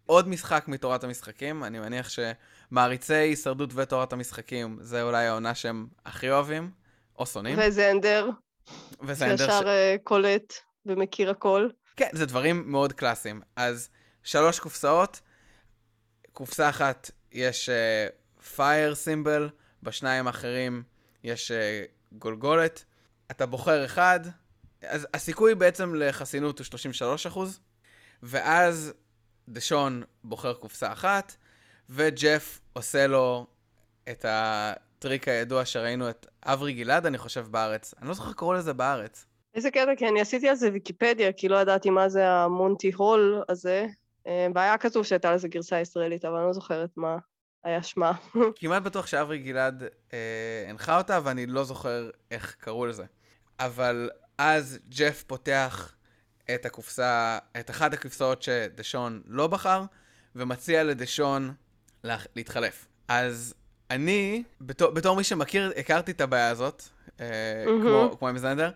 לעוד משחק מתורת המשחקים. אני מניח שמעריצי הישרדות ותורת המשחקים, זה אולי העונה שהם הכי אוהבים, או שונאים. וזנדר. וזנדר. שישר ש... אה, קולט ומכיר הכל. כן, זה דברים מאוד קלאסיים. אז שלוש קופסאות, קופסה אחת יש פייר uh, סימבל, בשניים האחרים יש uh, גולגולת. אתה בוחר אחד, אז הסיכוי בעצם לחסינות הוא 33 אחוז, ואז דשון בוחר קופסה אחת, וג'ף עושה לו את הטריק הידוע שראינו את אברי גלעד, אני חושב, בארץ. אני לא זוכר קראו לזה בארץ. איזה קטע, כי אני עשיתי על זה ויקיפדיה, כי לא ידעתי מה זה המונטי הול הזה, אה, והיה כתוב שהייתה לזה גרסה ישראלית, אבל אני לא זוכרת מה היה שמה. כמעט בטוח שאברי גלעד אה, הנחה אותה, ואני לא זוכר איך קראו לזה. אבל אז ג'ף פותח את הקופסה, את אחת הקופסאות שדשון לא בחר, ומציע לדשון להתחלף. אז אני, בתור, בתור מי שמכיר, הכרתי את הבעיה הזאת, אה, mm-hmm. כמו, כמו עם זנדר,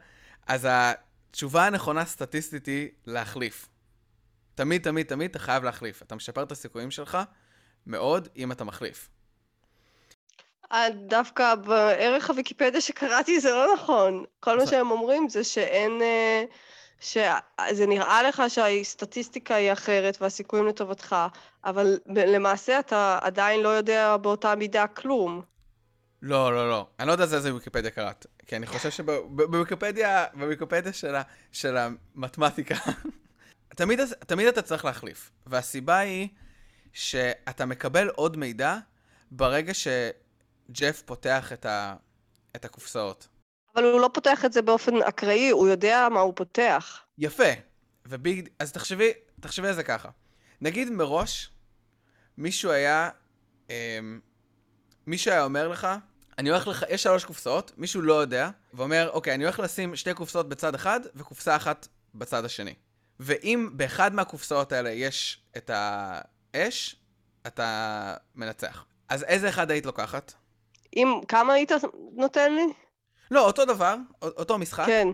אז התשובה הנכונה סטטיסטית היא להחליף. תמיד, תמיד, תמיד אתה חייב להחליף. אתה משפר את הסיכויים שלך מאוד אם אתה מחליף. דווקא בערך הוויקיפדיה שקראתי זה לא נכון. כל מה שהם אומרים זה שאין... אה, שזה נראה לך שהסטטיסטיקה היא אחרת והסיכויים לטובתך, אבל למעשה אתה עדיין לא יודע באותה מידה כלום. לא, לא, לא. אני לא יודע איזה ויקיפדיה קראת. כי אני חושב שבוויקיפדיה, בוויקיפדיה של, של המתמטיקה, תמיד, תמיד אתה צריך להחליף. והסיבה היא שאתה מקבל עוד מידע ברגע שג'ף פותח את, ה, את הקופסאות. אבל הוא לא פותח את זה באופן אקראי, הוא יודע מה הוא פותח. יפה. וביג... אז תחשבי, תחשבי על זה ככה. נגיד מראש, מישהו היה... אמ, מישהו היה אומר לך, אני הולך לך, יש שלוש קופסאות, מישהו לא יודע, ואומר, אוקיי, אני הולך לשים שתי קופסאות בצד אחד, וקופסה אחת בצד השני. ואם באחד מהקופסאות האלה יש את האש, אתה מנצח. אז איזה אחד היית לוקחת? אם, כמה היית נותן לי? לא, אותו דבר, אותו משחק. כן.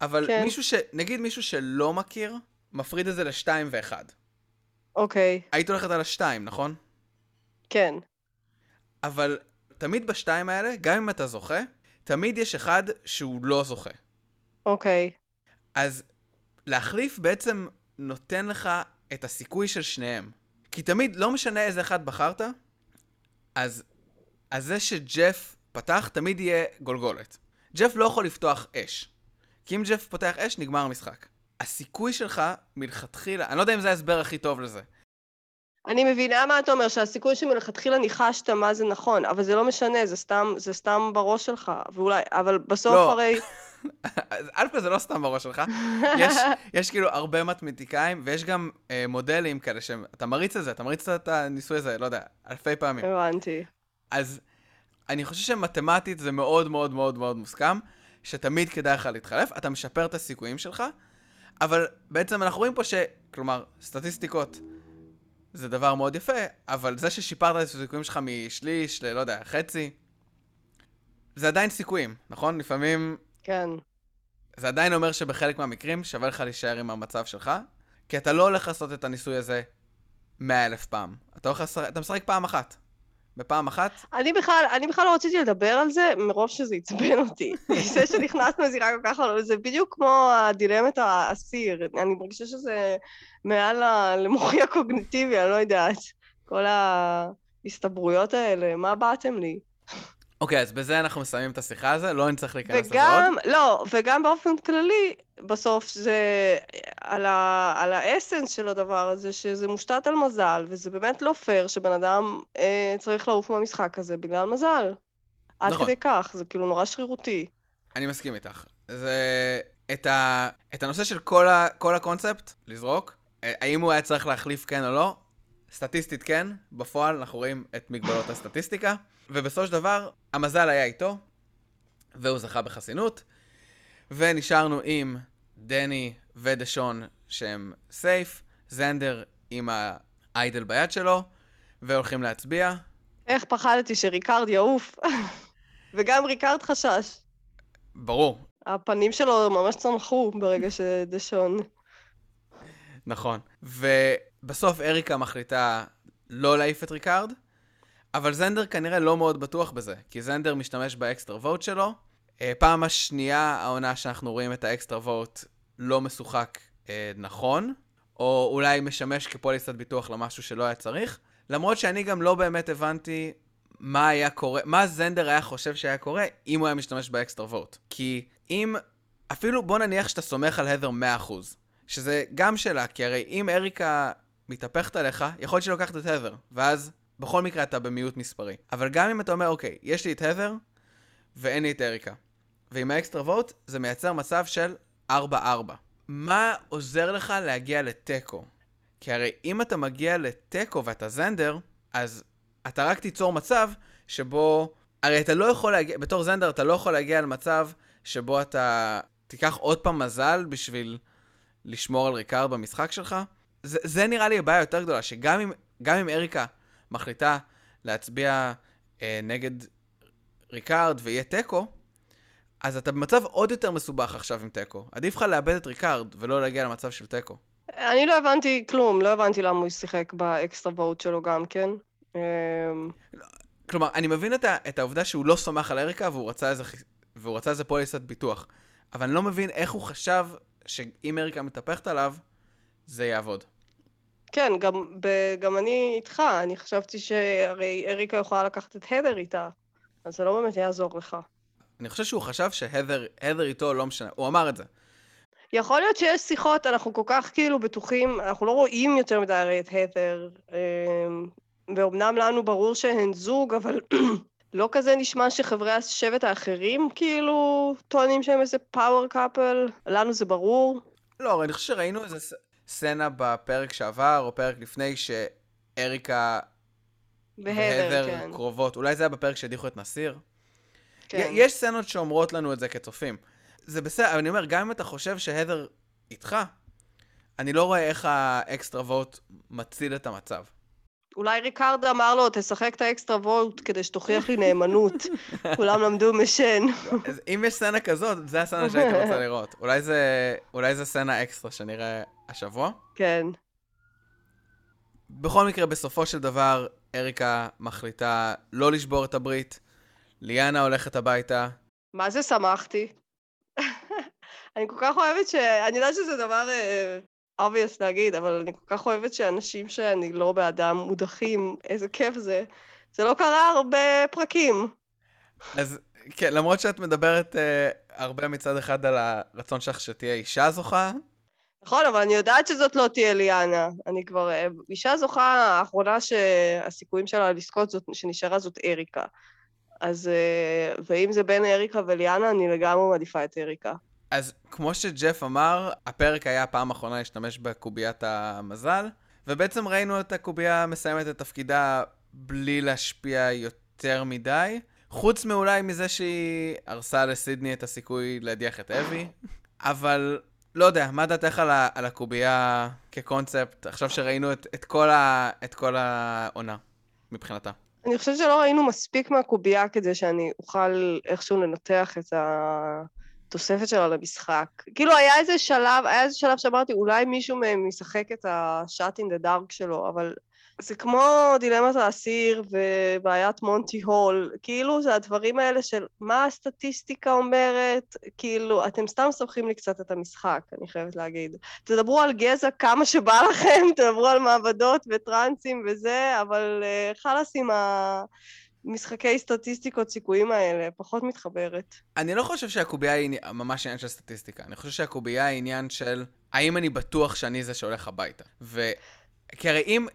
אבל כן. מישהו ש... נגיד מישהו שלא מכיר, מפריד את זה לשתיים ואחד. אוקיי. היית הולכת על השתיים, נכון? כן. אבל תמיד בשתיים האלה, גם אם אתה זוכה, תמיד יש אחד שהוא לא זוכה. אוקיי. אז להחליף בעצם נותן לך את הסיכוי של שניהם. כי תמיד, לא משנה איזה אחד בחרת, אז, אז זה שג'ף פתח, תמיד יהיה גולגולת. ג'ף לא יכול לפתוח אש. כי אם ג'ף פותח אש, נגמר המשחק. הסיכוי שלך מלכתחילה, אני לא יודע אם זה ההסבר הכי טוב לזה. אני מבינה מה אתה אומר, שהסיכוי שמלכתחילה ניחשת מה זה נכון, אבל זה לא משנה, זה סתם, זה סתם בראש שלך, ואולי, אבל בסוף לא. הרי... א' זה לא סתם בראש שלך, יש, יש כאילו הרבה מתמטיקאים, ויש גם אה, מודלים כאלה שאתה מריץ את זה, אתה מריץ את הניסוי הזה, לא יודע, אלפי פעמים. הבנתי. אז אני חושב שמתמטית זה מאוד מאוד מאוד מאוד מוסכם, שתמיד כדאי לך להתחלף, אתה משפר את הסיכויים שלך, אבל בעצם אנחנו רואים פה ש... כלומר, סטטיסטיקות זה דבר מאוד יפה, אבל זה ששיפרת את הסיכויים שלך משליש ל... לא יודע, חצי, זה עדיין סיכויים, נכון? לפעמים... כן. זה עדיין אומר שבחלק מהמקרים שווה לך להישאר עם המצב שלך, כי אתה לא הולך לעשות את הניסוי הזה מאה אלף פעם. אתה, הולך, אתה משחק פעם אחת. בפעם אחת? אני בכלל, אני בכלל לא רציתי לדבר על זה, מרוב שזה עצבן אותי. זה שנכנסנו לזירה כל כך הרבה, זה בדיוק כמו הדילמת האסיר. אני מרגישה שזה מעל למוחי הקוגניטיבי, אני לא יודעת. כל ההסתברויות האלה, מה באתם לי? אוקיי, okay, אז בזה אנחנו מסיימים את השיחה הזו, לא נצטרך להיכנס וגם, לזה עוד. לא, וגם באופן כללי, בסוף זה על, ה, על האסנס של הדבר הזה, שזה מושתת על מזל, וזה באמת לא פייר שבן אדם אה, צריך לעוף מהמשחק הזה בגלל מזל. עד נכון. כדי כך, זה כאילו נורא שרירותי. אני מסכים איתך. זה... את, ה... את הנושא של כל, ה... כל הקונספט, לזרוק, אה, האם הוא היה צריך להחליף כן או לא, סטטיסטית כן, בפועל אנחנו רואים את מגבלות הסטטיסטיקה, ובסופו של דבר, המזל היה איתו, והוא זכה בחסינות, ונשארנו עם דני ודשון שהם safe, זנדר עם ה idol ביד שלו, והולכים להצביע. איך פחדתי שריקארד יעוף. וגם ריקארד חשש. ברור. הפנים שלו ממש צמחו ברגע שדשון... נכון. ובסוף אריקה מחליטה לא להעיף את ריקארד, אבל זנדר כנראה לא מאוד בטוח בזה, כי זנדר משתמש ב extra vote שלו. אה, פעם השנייה העונה שאנחנו רואים את ה extra vote לא משוחק אה, נכון, או אולי משמש כפוליסת ביטוח למשהו שלא היה צריך. למרות שאני גם לא באמת הבנתי מה היה קורה, מה זנדר היה חושב שהיה קורה אם הוא היה משתמש ב extra vote. כי אם, אפילו בוא נניח שאתה סומך על הדר 100%, שזה גם שאלה, כי הרי אם אריקה מתהפכת עליך, יכול להיות שהיא את הדר, ואז בכל מקרה אתה במיעוט מספרי. אבל גם אם אתה אומר, אוקיי, יש לי את הדר, ואין לי את אריקה. ועם ה extra vote, זה מייצר מצב של 4-4. מה עוזר לך להגיע לתיקו? כי הרי אם אתה מגיע לתיקו ואתה זנדר, אז אתה רק תיצור מצב שבו... הרי אתה לא יכול להגיע, בתור זנדר אתה לא יכול להגיע למצב שבו אתה תיקח עוד פעם מזל בשביל לשמור על ריקארד במשחק שלך. זה, זה נראה לי הבעיה יותר גדולה, שגם אם, אם אריקה מחליטה להצביע אה, נגד ריקארד ויהיה תיקו, אז אתה במצב עוד יותר מסובך עכשיו עם תיקו. עדיף לך לאבד את ריקארד ולא להגיע למצב של תיקו. אני לא הבנתי כלום, לא הבנתי למה הוא שיחק באקסטרה וואט שלו גם כן. אמ, כלומר, אני מבין את, ה, את העובדה שהוא לא סומך על אריקה והוא רצה איזה, והוא רצה איזה פוליסת ביטוח, אבל אני לא מבין איך הוא חשב שאם אריקה מתהפכת עליו, זה יעבוד. כן, גם, ב, גם אני איתך, אני חשבתי שהרי אריקה יכולה לקחת את הדר איתה, אז זה לא באמת יעזור לך. אני חושב שהוא חשב שהדר איתו לא משנה, הוא אמר את זה. יכול להיות שיש שיחות, אנחנו כל כך כאילו בטוחים, אנחנו לא רואים יותר מדי הרי את הדר, אמ, ואומנם לנו ברור שהן זוג, אבל לא כזה נשמע שחברי השבט האחרים כאילו טוענים שהם איזה פאוור קאפל, לנו זה ברור. לא, אני חושב שראינו איזה סצנה בפרק שעבר, או פרק לפני, שאריקה והדר כן. קרובות. אולי זה היה בפרק שהדיחו את נסיר? כן. יש סצנות שאומרות לנו את זה כצופים. זה בסדר, אבל אני אומר, גם אם אתה חושב שהדר איתך, אני לא רואה איך ה extra vote מציל את המצב. אולי ריקארד אמר לו, תשחק את ה extra vote כדי שתוכיח לי נאמנות. כולם למדו משן. אם יש סצנה כזאת, זה הסצנה שהייתי רוצה לראות. אולי זה, אולי זה סצנה אקסטרה שנראה השבוע? כן. בכל מקרה, בסופו של דבר, אריקה מחליטה לא לשבור את הברית. ליאנה הולכת הביתה. מה זה שמחתי? אני כל כך אוהבת ש... אני יודעת שזה דבר uh, obvious להגיד, אבל אני כל כך אוהבת שאנשים שאני לא בעדם מודחים, איזה כיף זה. זה לא קרה הרבה פרקים. אז כן, למרות שאת מדברת uh, הרבה מצד אחד על הרצון שלך שתהיה אישה זוכה. נכון, אבל אני יודעת שזאת לא תהיה ליאנה. אני כבר... אה, אישה זוכה, האחרונה שהסיכויים שלה לזכות זאת, שנשארה זאת אריקה. אז... ואם זה בין אריקה וליאנה, אני לגמרי מעדיפה את אריקה. אז כמו שג'ף אמר, הפרק היה הפעם האחרונה להשתמש בקוביית המזל, ובעצם ראינו את הקובייה מסיימת את תפקידה בלי להשפיע יותר מדי, חוץ מאולי מזה שהיא הרסה לסידני את הסיכוי להדיח את אבי, אבל לא יודע, מה דעתך על, על הקובייה כקונספט, עכשיו שראינו את, את, כל, ה, את כל העונה מבחינתה? אני חושבת שלא ראינו מספיק מהקובייה כדי שאני אוכל איכשהו לנתח את. התוספת שלה למשחק. כאילו היה איזה שלב, היה איזה שלב שאמרתי, אולי מישהו מהם ישחק את ה-shot in the dark שלו, אבל זה כמו דילמת האסיר ובעיית מונטי הול, כאילו זה הדברים האלה של מה הסטטיסטיקה אומרת, כאילו, אתם סתם סומכים לי קצת את המשחק, אני חייבת להגיד. תדברו על גזע כמה שבא לכם, תדברו על מעבדות וטרנסים וזה, אבל uh, חלאס עם המשחקי סטטיסטיקות סיכויים האלה, פחות מתחברת. אני לא חושב שהקובייה היא ממש עניין של סטטיסטיקה, אני חושב שהקובייה היא עניין של האם אני בטוח שאני זה שהולך הביתה. ו... כי הרי אם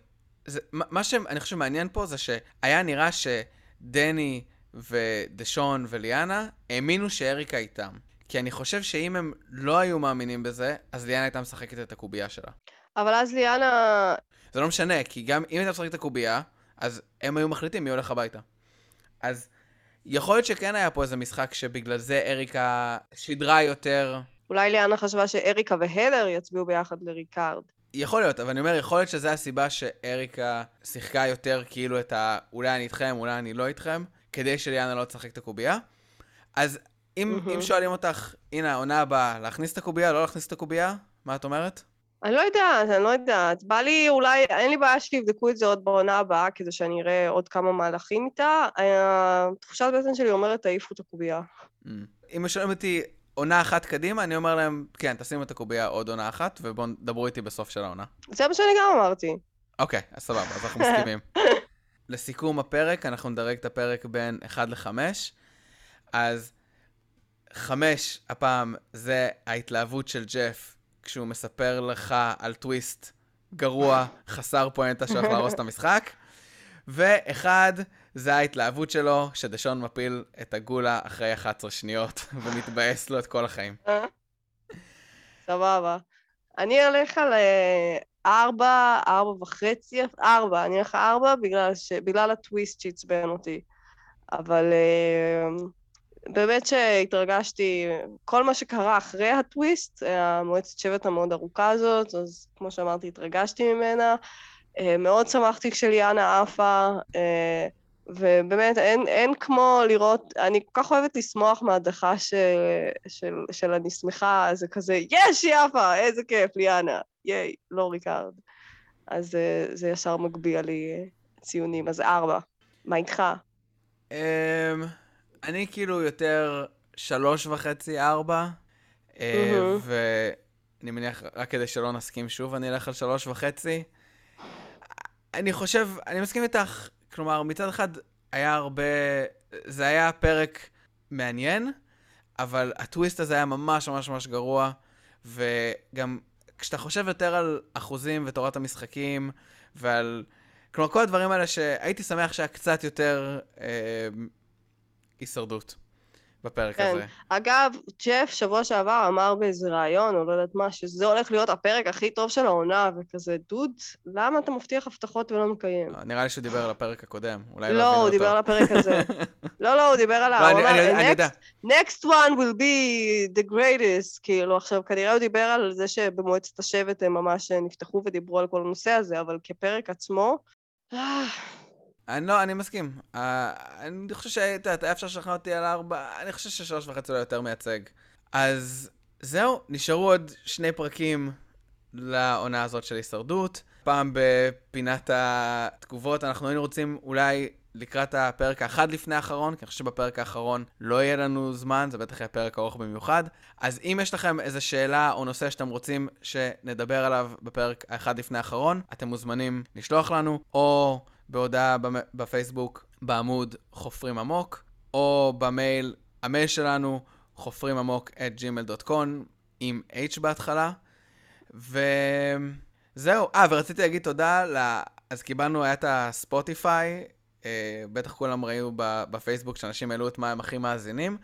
זה, מה שאני חושב שמעניין פה זה שהיה נראה שדני ודשון וליאנה האמינו שאריקה איתם. כי אני חושב שאם הם לא היו מאמינים בזה, אז ליאנה הייתה משחקת את הקובייה שלה. אבל אז ליאנה... זה לא משנה, כי גם אם הייתה משחקת את הקובייה, אז הם היו מחליטים מי הולך הביתה. אז יכול להיות שכן היה פה איזה משחק שבגלל זה אריקה שידרה יותר... אולי ליאנה חשבה שאריקה והלר יצביעו ביחד לריקארד. יכול להיות, אבל אני אומר, יכול להיות שזו הסיבה שאריקה שיחקה יותר כאילו את ה... אולי אני איתכם, אולי אני לא איתכם, כדי שליאנה לא תשחק את הקובייה. אז אם, mm-hmm. אם שואלים אותך, הנה, העונה הבאה, להכניס את הקובייה, לא להכניס את הקובייה, מה את אומרת? אני לא יודעת, אני לא יודעת. בא לי אולי, אין לי בעיה שיבדקו את זה עוד בעונה הבאה, כדי שאני אראה עוד כמה מהלכים איתה. התחושת בטן שלי אומרת, תעיפו את הקובייה. Mm. אם שואלים אותי, עונה אחת קדימה, אני אומר להם, כן, תשימו את הקובייה עוד עונה אחת, ובואו דברו איתי בסוף של העונה. זה מה שאני גם אמרתי. אוקיי, אז סבבה, אז אנחנו מסכימים. לסיכום הפרק, אנחנו נדרג את הפרק בין 1 ל-5. אז 5 הפעם זה ההתלהבות של ג'ף כשהוא מספר לך על טוויסט גרוע, חסר פואנטה שהולך להרוס את המשחק. ואחד, זה ההתלהבות שלו, שדשון מפיל את הגולה אחרי 11 שניות, ומתבאס לו את כל החיים. סבבה. אני הולך על אה, ארבע, ארבע וחצי, ארבע, אני הולך ארבע בגלל, ש... בגלל הטוויסט שעצבן אותי. אבל אה, באמת שהתרגשתי, כל מה שקרה אחרי הטוויסט, המועצת שבט המאוד ארוכה הזאת, אז כמו שאמרתי, התרגשתי ממנה. אה, מאוד שמחתי כשליאנה עפה, אה, ובאמת אין, אין כמו לראות, אני כל כך אוהבת לשמוח מהדחה של, של, של אני שמחה, זה כזה, יש, היא עפה, איזה כיף, ליאנה, ייי, לא ריקארד. אז אה, זה ישר מגביה לי ציונים, אז ארבע. מה איתך? Um, אני כאילו יותר שלוש וחצי, ארבע, mm-hmm. ואני מניח, רק כדי שלא נסכים שוב, אני אלך על שלוש וחצי. אני חושב, אני מסכים איתך, כלומר, מצד אחד היה הרבה, זה היה פרק מעניין, אבל הטוויסט הזה היה ממש ממש ממש גרוע, וגם כשאתה חושב יותר על אחוזים ותורת המשחקים, ועל... כלומר, כל הדברים האלה שהייתי שמח שהיה קצת יותר אה, הישרדות. בפרק כן. הזה. אגב, ג'ף שבוע שעבר אמר באיזה ראיון, או לא יודעת מה, שזה הולך להיות הפרק הכי טוב של העונה, וכזה, דוד, למה אתה מבטיח הבטחות ולא מקיים? לא, נראה לי שהוא דיבר על הפרק הקודם, אולי לא לא, הוא דיבר על הפרק הזה. לא, לא, הוא דיבר על העונה. לא, אני, אני יודע. Next one will be the greatest, כאילו, עכשיו, כנראה הוא דיבר על זה שבמועצת השבט הם ממש נפתחו ודיברו על כל הנושא הזה, אבל כפרק עצמו, אה, אני לא, אני מסכים. Uh, אני חושב שהיית, היה אפשר לשכנע אותי על ארבע, אני חושב ששלוש וחצי לא יותר מייצג. אז זהו, נשארו עוד שני פרקים לעונה הזאת של הישרדות. פעם בפינת התגובות, אנחנו היינו רוצים אולי לקראת הפרק האחד לפני האחרון, כי אני חושב שבפרק האחרון לא יהיה לנו זמן, זה בטח יהיה פרק ארוך במיוחד. אז אם יש לכם איזו שאלה או נושא שאתם רוצים שנדבר עליו בפרק האחד לפני האחרון, אתם מוזמנים לשלוח לנו, או... בהודעה בפייסבוק בעמוד חופרים עמוק, או במייל, המייל שלנו, חופרים עמוק את gmail.com עם H בהתחלה. וזהו, אה, ורציתי להגיד תודה, לה... אז קיבלנו, היה את הספוטיפיי, אה, בטח כולם ראו בפייסבוק שאנשים העלו את מה הם הכי מאזינים,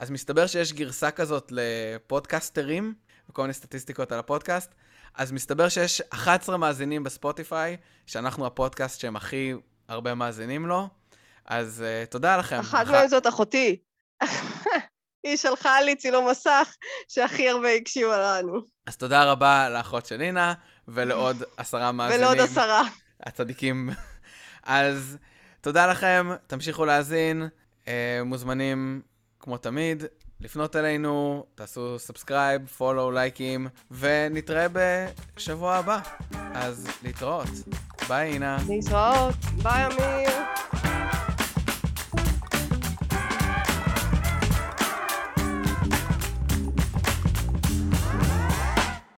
אז מסתבר שיש גרסה כזאת לפודקסטרים, וכל מיני סטטיסטיקות על הפודקאסט. אז מסתבר שיש 11 מאזינים בספוטיפיי, שאנחנו הפודקאסט שהם הכי הרבה מאזינים לו, אז uh, תודה לכם. אחת מהם זאת אחותי. היא שלחה לי צילום מסך שהכי הרבה הקשיבה לנו. אז תודה רבה לאחות של נינה, ולעוד עשרה מאזינים. ולעוד עשרה. הצדיקים. אז תודה לכם, תמשיכו להאזין, אה, מוזמנים, כמו תמיד, לפנות אלינו, תעשו subscribe, follow, לייקים, ונתראה בשבוע הבא. אז להתראות. ביי, אינה. להתראות. ביי, אמיר.